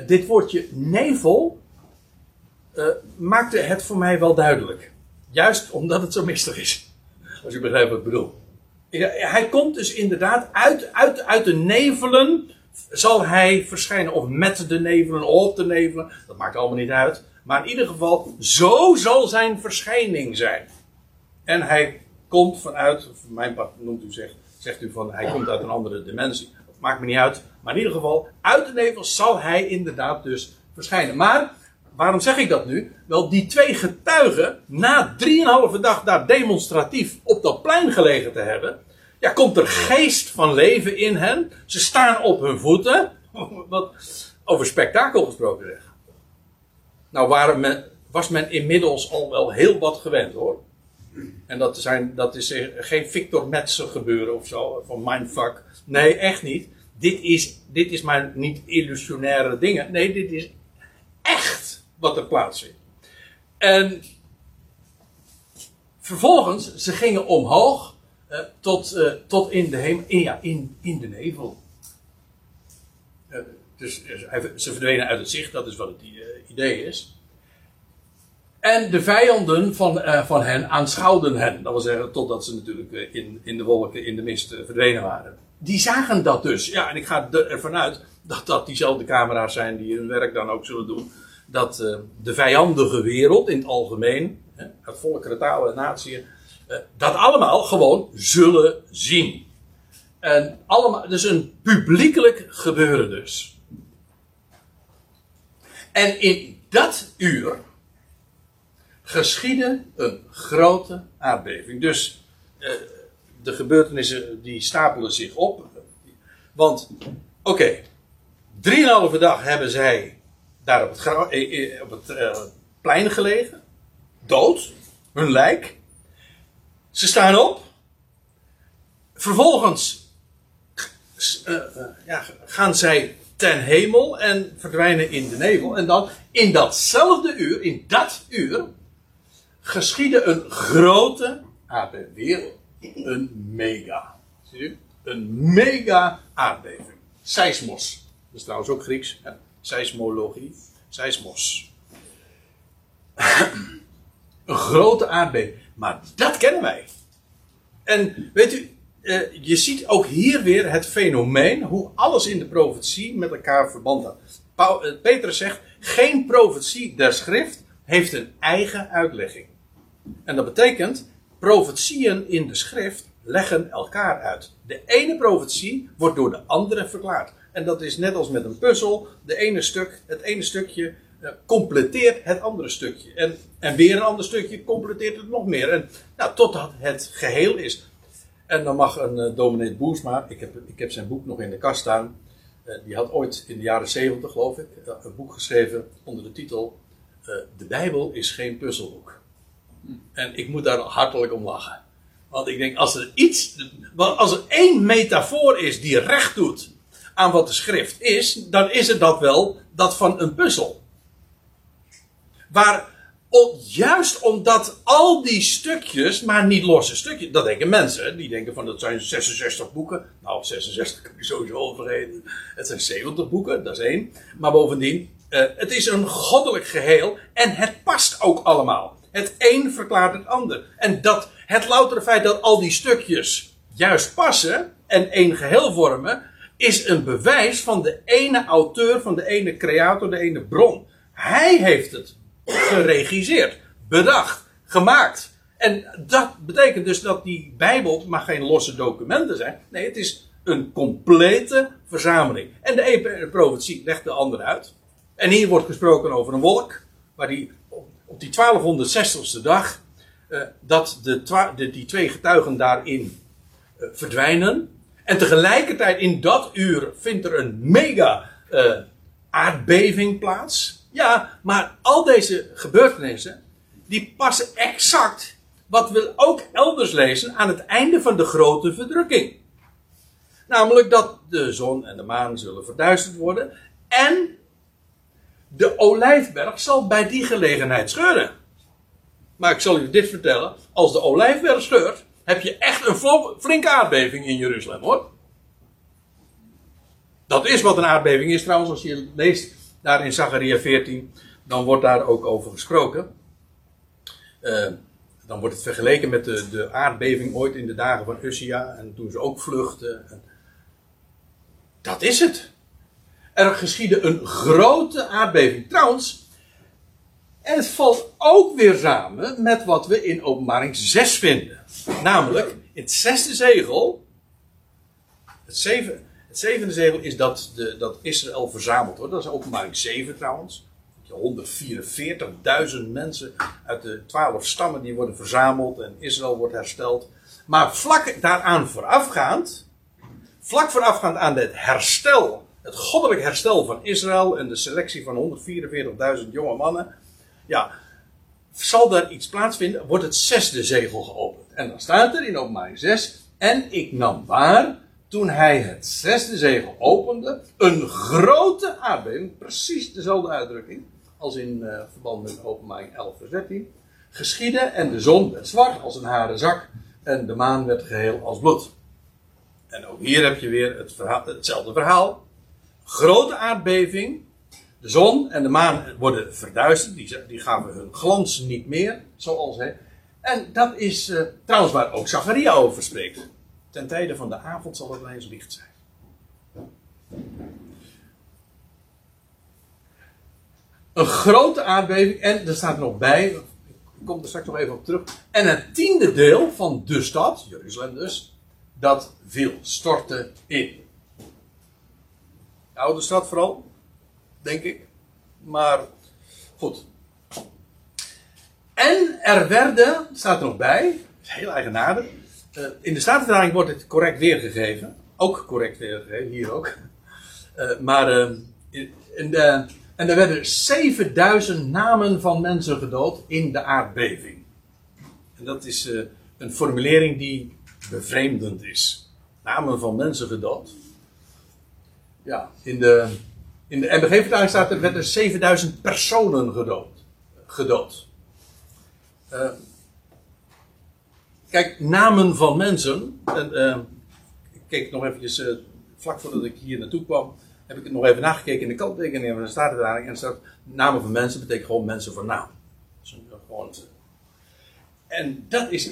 dit woordje nevel maakte het voor mij wel duidelijk. Juist omdat het zo mistig is. Als u begrijpt wat ik bedoel. Hij komt dus inderdaad uit, uit, uit de nevelen. Zal hij verschijnen. Of met de nevelen, op de nevelen. Dat maakt allemaal niet uit. Maar in ieder geval, zo zal zijn verschijning zijn. En hij komt vanuit, mijn part noemt u zegt, zegt u van hij komt uit een andere dimensie. Dat maakt me niet uit. Maar in ieder geval, uit de nevel zal hij inderdaad dus verschijnen. Maar, waarom zeg ik dat nu? Wel, die twee getuigen, na drieënhalve dag daar demonstratief op dat plein gelegen te hebben, ja, komt er geest van leven in hen. Ze staan op hun voeten. Wat over spektakel gesproken zeg. Nou waren men, was men inmiddels al wel heel wat gewend hoor. En dat, zijn, dat is eh, geen Victor Metzer gebeuren of zo, van mindfuck. Nee, echt niet. Dit is, dit is maar niet illusionaire dingen. Nee, dit is echt wat er plaatsvindt. En vervolgens, ze gingen omhoog eh, tot, eh, tot in de hemel, in, ja, in, in de nevel. Eh, dus ze verdwenen uit het zicht, dat is wat het idee is. En de vijanden van, van hen aanschouwden hen. Dat wil zeggen, totdat ze natuurlijk in, in de wolken, in de mist verdwenen waren. Die zagen dat dus. Ja, en ik ga er- ervan uit dat dat diezelfde camera's zijn die hun werk dan ook zullen doen. Dat eh, de vijandige wereld in het algemeen, hè, uit volkeren, talen en natieën, eh, dat allemaal gewoon zullen zien. En allemaal, dus een publiekelijk gebeuren dus. En in dat uur geschiedde een grote aardbeving. Dus eh, de gebeurtenissen die stapelen zich op. Want, oké, drieënhalve dag hebben zij daar op het, eh, eh, op het eh, plein gelegen. Dood, hun lijk. Ze staan op. Vervolgens eh, ja, gaan zij ten hemel en verdwijnen in de nevel. En dan in datzelfde uur, in dat uur, geschiedde een grote aardbeving. Een mega. Zie je? Een mega aardbeving. Seismos. Dat is trouwens ook Grieks. Seismologie. Seismos. een grote aardbeving. Maar dat kennen wij. En weet u, eh, je ziet ook hier weer het fenomeen hoe alles in de profetie met elkaar verband. Pau- eh, Petrus zegt: geen profetie der schrift heeft een eigen uitlegging. En dat betekent, profetieën in de schrift leggen elkaar uit. De ene profetie wordt door de andere verklaard. En dat is net als met een puzzel. De ene stuk, het ene stukje eh, completeert het andere stukje. En, en weer een ander stukje completeert het nog meer. En nou, totdat het geheel is. En dan mag een uh, dominee Boersma, ik heb, ik heb zijn boek nog in de kast staan. Eh, die had ooit in de jaren zeventig, geloof ik, een boek geschreven onder de titel De Bijbel is geen puzzelboek. En ik moet daar hartelijk om lachen. Want ik denk, als er iets, als er één metafoor is die recht doet aan wat de schrift is, dan is het dat wel dat van een puzzel. Waar, juist omdat al die stukjes, maar niet losse stukjes, dat denken mensen, die denken van dat zijn 66 boeken. Nou, 66 kun je sowieso al vergeten. Het zijn 70 boeken, dat is één. Maar bovendien, eh, het is een goddelijk geheel en het past ook allemaal. Het een verklaart het ander. En dat, het loutere feit dat al die stukjes juist passen en één geheel vormen, is een bewijs van de ene auteur, van de ene creator, de ene bron. Hij heeft het geregisseerd, bedacht, gemaakt. En dat betekent dus dat die Bijbel maar geen losse documenten zijn. Nee, het is een complete verzameling. En de ene profetie legt de andere uit. En hier wordt gesproken over een wolk, waar die op- die 1260ste dag, eh, dat de, die twee getuigen daarin eh, verdwijnen. En tegelijkertijd in dat uur vindt er een mega eh, aardbeving plaats. Ja, maar al deze gebeurtenissen, die passen exact wat we ook elders lezen aan het einde van de grote verdrukking. Namelijk dat de zon en de maan zullen verduisterd worden. En de olijfberg zal bij die gelegenheid scheuren. Maar ik zal u dit vertellen. Als de olijfberg scheurt, heb je echt een flinke aardbeving in Jeruzalem hoor. Dat is wat een aardbeving is trouwens. Als je leest daar in Zachariah 14, dan wordt daar ook over gesproken. Uh, dan wordt het vergeleken met de, de aardbeving ooit in de dagen van Ussia. En toen ze ook vluchtten. Dat is het. Er geschiedde een grote aardbeving. Trouwens, en het valt ook weer samen met wat we in openbaring 6 vinden. Namelijk, in het zesde zegel. Het, zeven, het zevende zegel is dat, de, dat Israël verzameld wordt. Dat is openbaring 7 trouwens. 144.000 mensen uit de twaalf stammen die worden verzameld en Israël wordt hersteld. Maar vlak daaraan voorafgaand, vlak voorafgaand aan het herstel, het goddelijk herstel van Israël en de selectie van 144.000 jonge mannen, ja, zal daar iets plaatsvinden, wordt het zesde zegel geopend. En dan staat er in openbaring 6, en ik nam waar, toen hij het zesde zegel opende, een grote aardbeving, precies dezelfde uitdrukking, als in uh, verband met openbaring 11 vers 13, geschiedde en de zon werd zwart als een haren zak en de maan werd geheel als bloed. En ook hier heb je weer het hetzelfde verhaal. Grote aardbeving, de zon en de maan worden verduisterd, die, die gaven hun glans niet meer, zoals hij. En dat is uh, trouwens waar ook Zacharia over spreekt. Ten tijde van de avond zal het ineens licht zijn. Een grote aardbeving. En er staat nog bij. Ik kom er straks nog even op terug. En het tiende deel van de stad, Jeruzalem dus. Dat viel, stortte in. De oude stad vooral. Denk ik. Maar goed. En er werden, staat er nog bij, heel eigenaardig. Uh, in de Statenvertaling wordt het correct weergegeven. Ook correct weergegeven, hier ook. Uh, maar uh, in de, en er werden 7000 namen van mensen gedood in de aardbeving. En dat is een formulering die bevreemdend is. Namen van mensen gedood. Ja, in de, in de MBG-vertaling staat er werden 7000 personen gedood. gedood. Uh, kijk, namen van mensen. En, uh, ik keek nog eventjes vlak voordat ik hier naartoe kwam heb ik het nog even nagekeken in de kanttekeningen van de Statenvertaling. En er staat namen van mensen betekent gewoon mensen van naam. En dat is.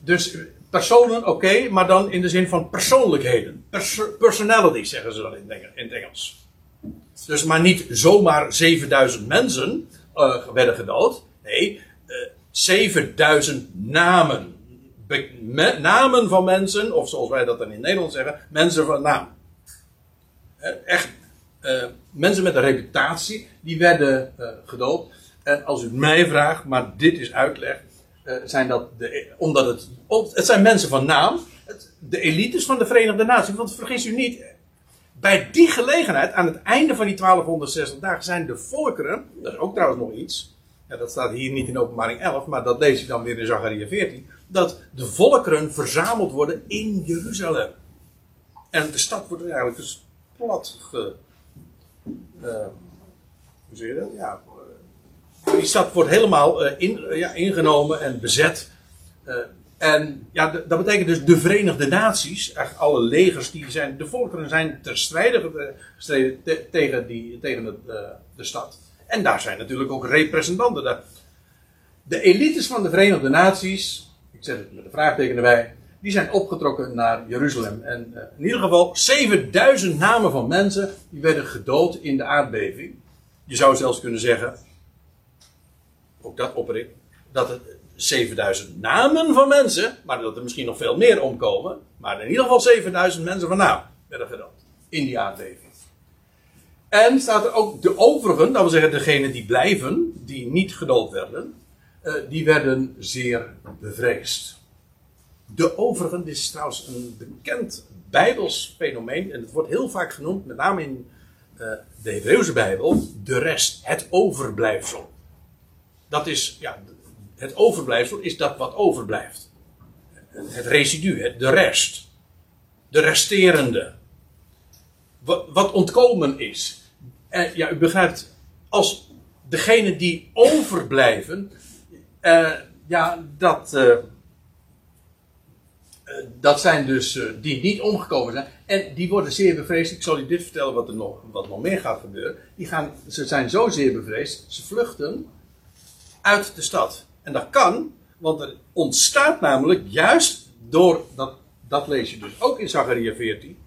Dus personen, oké, maar dan in de zin van persoonlijkheden. Pers personality zeggen ze dan in, het Engels. Dus maar niet zomaar 7000 mensen uh, werden gedood. Nee, uh, eh, 7000 namen. Namen van mensen, of zoals wij dat dan in Nederland zeggen, mensen van naam. Eh, echt uh, mensen met een reputatie, die werden gedood. En als u mij vraagt, maar dit is uitleg, zijn dat de, omdat het, het zijn mensen van naam, de elites van de Verenigde Naties. Want vergis u niet, bij die gelegenheid, aan het einde van die 1260 dagen, zijn de volkeren, dat is ook trouwens nog iets, ja, dat staat hier niet in openbaring 11, maar dat lees je dan weer in Zachariah 14, dat de volkeren verzameld worden in Jeruzalem. En de stad wordt eigenlijk dus plat ge, uh, hoe zeg je dat? Ja, uh, die stad wordt helemaal uh, in, ja, ingenomen en bezet. En ja, dat betekent dus de Verenigde Naties, echt alle legers die zijn, de volkeren zijn ter strijde gestreden te, tegen, die, tegen het, de stad. En daar zijn natuurlijk ook representanten. De, de elites van de Verenigde Naties, ik zet het met een vraagteken erbij, die zijn opgetrokken naar Jeruzalem. En uh, in ieder geval 7000 namen van mensen die werden gedood in de aardbeving. Je zou zelfs kunnen zeggen, ook dat opper dat het 7000 namen van mensen, maar dat er misschien nog veel meer omkomen, maar in ieder geval 7000 mensen van naam werden gedood in die aardbeving. En staat er ook de overigen, dat wil zeggen degenen die blijven, die niet gedood werden, uh, die werden zeer bevreesd. De overigen, is trouwens een bekend Bijbels fenomeen. En het wordt heel vaak genoemd, met name in uh, de Hebreeuwse Bijbel, de rest, het overblijfsel. Dat is, ja, het overblijfsel is dat wat overblijft. Het residu, de rest. de resterende. Wat, ontkomen is. En ja, u begrijpt, als degenen die overblijven, uh, ja, dat, uh, dat zijn dus uh, die niet omgekomen zijn. En die worden zeer bevreesd. Ik zal u dit vertellen wat er nog, wat nog meer gaat gebeuren. Die gaan, ze zijn zo zeer bevreesd, ze vluchten uit de stad. En dat kan, want er ontstaat namelijk juist door, dat, dat lees je dus ook in Zachariah 14.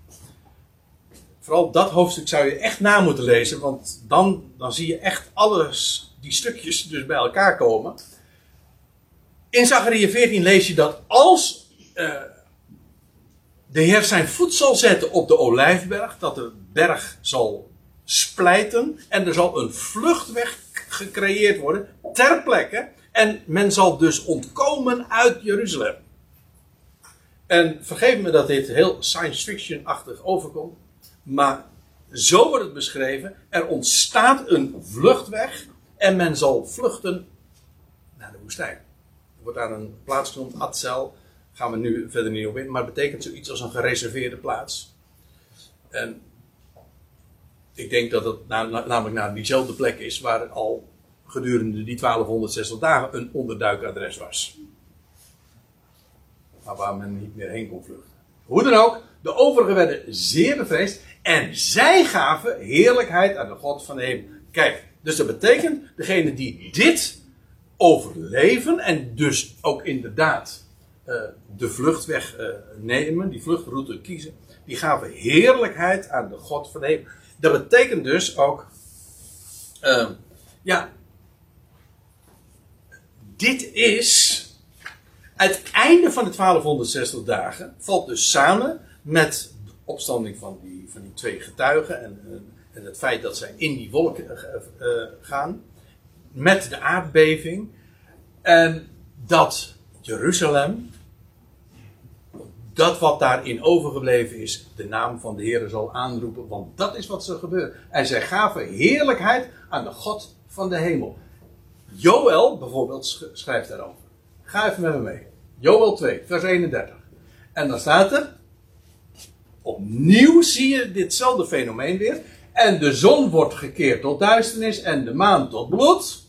Vooral dat hoofdstuk zou je echt na moeten lezen, want dan, dan zie je echt alles, die stukjes dus bij elkaar komen. In Zachariah 14 lees je dat als uh, de Heer zijn voet zal zetten op de olijfberg, dat de berg zal splijten en er zal een vluchtweg gecreëerd worden ter plekke en men zal dus ontkomen uit Jeruzalem. En vergeef me dat dit heel science fiction-achtig overkomt, maar zo wordt het beschreven. Er ontstaat een vluchtweg en men zal vluchten naar de woestijn. Er wordt aan een plaats genoemd Atzel. Gaan we nu verder niet op in, maar het betekent zoiets als een gereserveerde plaats. En ik denk dat het namelijk naar diezelfde plek is waar al gedurende die 1260 dagen een onderduikadres was. Waar men niet meer heen kon vluchten. Hoe dan ook, de overigen werden zeer bevreesd en zij gaven heerlijkheid aan de God van de hemel. Kijk, dus dat betekent, degene die dit overleven en dus ook inderdaad uh, de vluchtweg uh, nemen, die vluchtroute kiezen, die gaven heerlijkheid aan de God van de hemel. Dat betekent dus ook, uh, ja, dit is het einde van de 1260 dagen, valt dus samen met de opstanding van die, van die twee getuigen en, en het feit dat zij in die wolken uh, gaan, met de aardbeving, en dat Jeruzalem, dat wat daarin overgebleven is, de naam van de Heer zal aanroepen, want dat is wat er gebeurt. En zij gaven heerlijkheid aan de God van de hemel. Joel bijvoorbeeld schrijft daarover. Ga even met me mee. Joel 2, vers 31. En dan staat er. Opnieuw zie je ditzelfde fenomeen weer. En de zon wordt gekeerd tot duisternis en de maan tot bloed.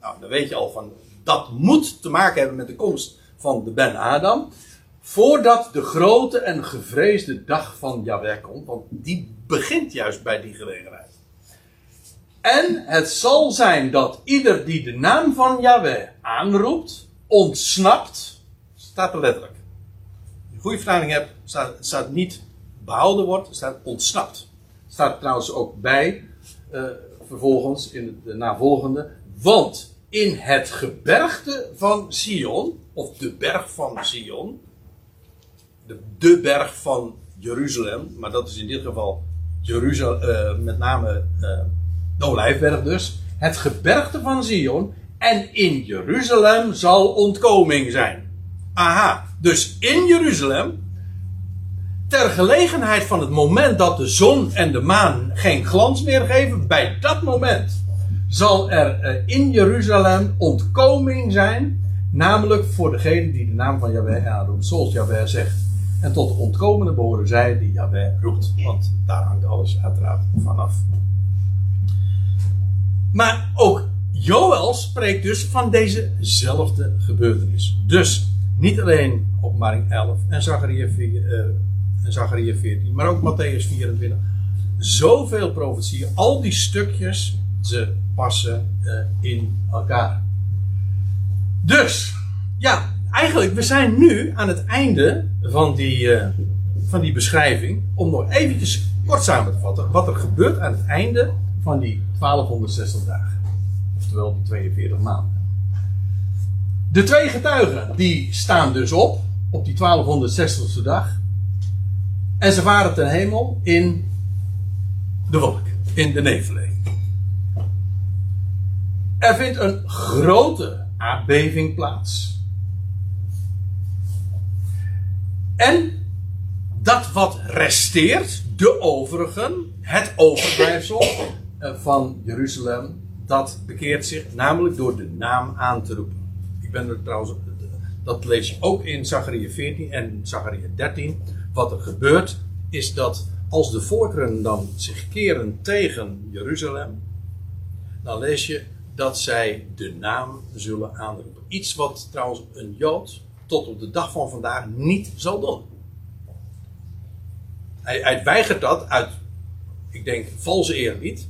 Nou, dan weet je al van. Dat moet te maken hebben met de komst van de Ben Adam. Voordat de grote en gevreesde dag van Yahweh komt. Want die begint juist bij die gelegenheid. En het zal zijn dat ieder die de naam van Yahweh aanroept, ontsnapt. Staat er letterlijk. Als je een goede vertaling hebt, staat, staat niet behouden wordt, staat ontsnapt. Staat trouwens ook bij, uh, vervolgens in de navolgende. Want in het gebergte van Sion, of de berg van Sion, de, de berg van Jeruzalem, maar dat is in dit geval Jeruzalem, uh, met name uh, de Olijfberg dus, het gebergte van Zion, en in Jeruzalem zal ontkoming zijn. Aha, dus in Jeruzalem, ter gelegenheid van het moment dat de zon en de maan geen glans meer geven, bij dat moment zal er eh, in Jeruzalem ontkoming zijn, namelijk voor degene die de naam van Yahweh aanroept, zoals Yahweh zegt. En tot de ontkomende behoren zij die Yahweh roept, want daar hangt alles uiteraard vanaf. Maar ook Joel spreekt dus van dezezelfde gebeurtenis. Dus niet alleen openbaring 11 en Zachariah, 4, uh, en Zachariah 14, maar ook Matthäus 24. Zoveel profetieën, al die stukjes, ze passen uh, in elkaar. Dus, ja, eigenlijk, we zijn nu aan het einde van die, uh, van die beschrijving. Om nog eventjes kort samen te vatten wat er gebeurt aan het einde van die 1260 dagen. Oftewel die 42 maanden. De twee getuigen die staan dus op op die 1260ste dag. En ze varen ten hemel in de wolk, in de neveling. Er vindt een grote aardbeving plaats. En dat wat resteert, de overigen, het overblijfsel, van Jeruzalem, dat bekeert zich namelijk door de naam aan te roepen. Ik ben er trouwens, dat lees je ook in Zachariah 14 en Zachariah 13. wat er gebeurt, is dat als de volkeren dan zich keren tegen Jeruzalem, dan lees je dat zij de naam zullen aanroepen. Iets wat trouwens een Jood tot op de dag van vandaag niet zal doen. Hij, hij weigert dat uit, ik denk, valse eerbied.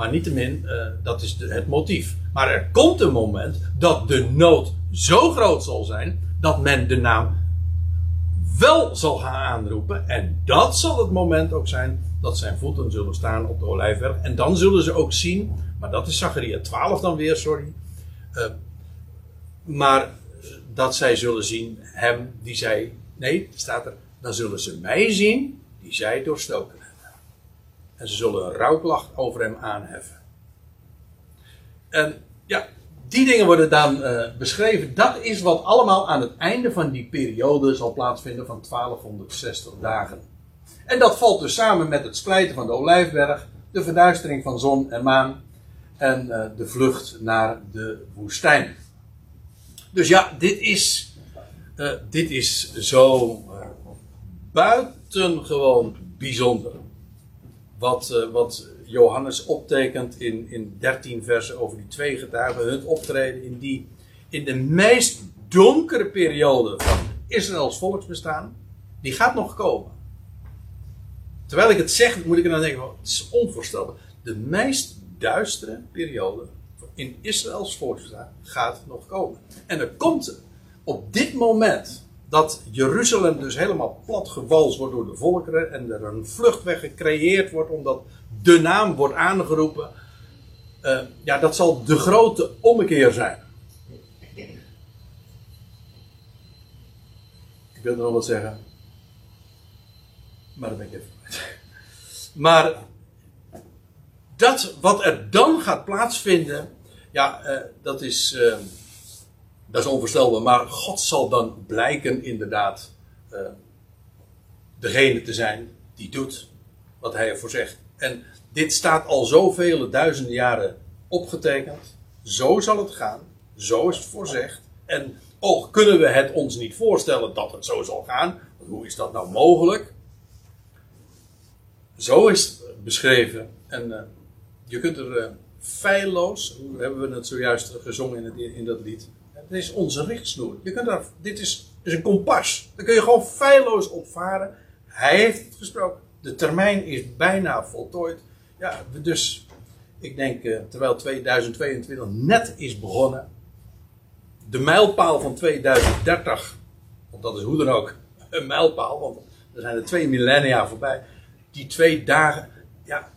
Maar niettemin, uh, dat is het motief. Maar er komt een moment dat de nood zo groot zal zijn dat men de naam wel zal gaan aanroepen. En dat zal het moment ook zijn dat zijn voeten zullen staan op de olijfberg. En dan zullen ze ook zien, maar dat is Zacharia 12 dan weer, sorry. Uh, maar dat zij zullen zien hem die zij, nee, staat er, dan zullen ze mij zien die zij doorstoken. En ze zullen een rouwklacht over hem aanheffen. En ja, die dingen worden dan uh, beschreven. Dat is wat allemaal aan het einde van die periode zal plaatsvinden van 1260 dagen. En dat valt dus samen met het splijten van de olijfberg, de verduistering van zon en maan en uh, de vlucht naar de woestijn. Dus ja, dit is, uh, dit is zo buitengewoon bijzonder. Wat, wat Johannes optekent in, in 13 versen over die twee getuigen, hun optreden in, die, in de meest donkere periode van Israëls volksbestaan, die gaat nog komen. Terwijl ik het zeg, moet ik er dan denken, het is onvoorstelbaar. De meest duistere periode in Israëls volksbestaan gaat nog komen. En er komt op dit moment dat Jeruzalem dus helemaal platgewalst wordt door de volkeren en er een vluchtweg gecreëerd wordt omdat de naam wordt aangeroepen. Uh, ja, dat zal de grote ommekeer zijn. Ik wilde nog wat zeggen. Maar dat ben ik even. Maar dat wat er dan gaat plaatsvinden. Ja, uh, dat is. Uh, dat is onvoorstelbaar. Maar God zal dan blijken inderdaad. degene te zijn die doet wat hij ervoor zegt. En dit staat al zoveel duizenden jaren opgetekend. Zo zal het gaan. Zo is het voorzegd. En oh, kunnen we het ons niet voorstellen dat het zo zal gaan? Hoe is dat nou mogelijk? Zo is het beschreven. En uh, je kunt er uh, feilloos, hoe hebben we het zojuist gezongen in, het, in dat lied? Het is onze richtsnoer. Je kunt daar, dit is, is een kompas. Daar kun je gewoon feilloos op varen. Hij heeft het gesproken. De termijn is bijna voltooid. Ja, dus ik denk, uh, terwijl 2022 net is begonnen, de mijlpaal van 2030, want dat is hoe dan ook een mijlpaal, want er zijn er twee millennia voorbij. Die twee dagen, ja,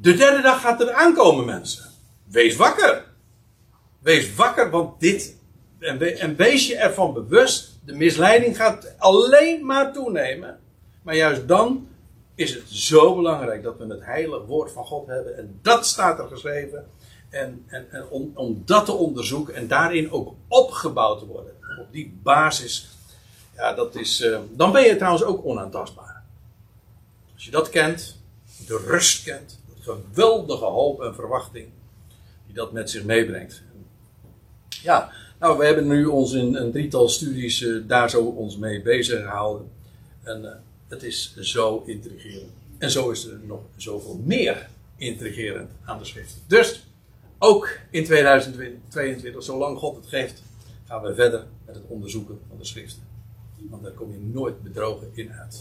de derde dag gaat er aankomen, mensen. Wees wakker. Wees wakker, want dit, en, en wees je ervan bewust, de misleiding gaat alleen maar toenemen. Maar juist dan is het zo belangrijk dat we het heilige woord van God hebben. En dat staat er geschreven. En, en, en om, dat te onderzoeken en daarin ook opgebouwd te worden. Op die basis. Ja, dat is, uh, dan ben je trouwens ook onaantastbaar. Als je dat kent, de rust kent, de geweldige hoop en verwachting die dat met zich meebrengt. Ja, nou, we hebben nu ons in een drietal studies uh, daar zo ons mee bezig gehouden. En uh, het is zo intrigerend. En zo is er nog zoveel meer intrigerend aan de schrift. Dus ook in 2022, zolang God het geeft, gaan we verder met het onderzoeken van de schriften. Want daar kom je nooit bedrogen in uit.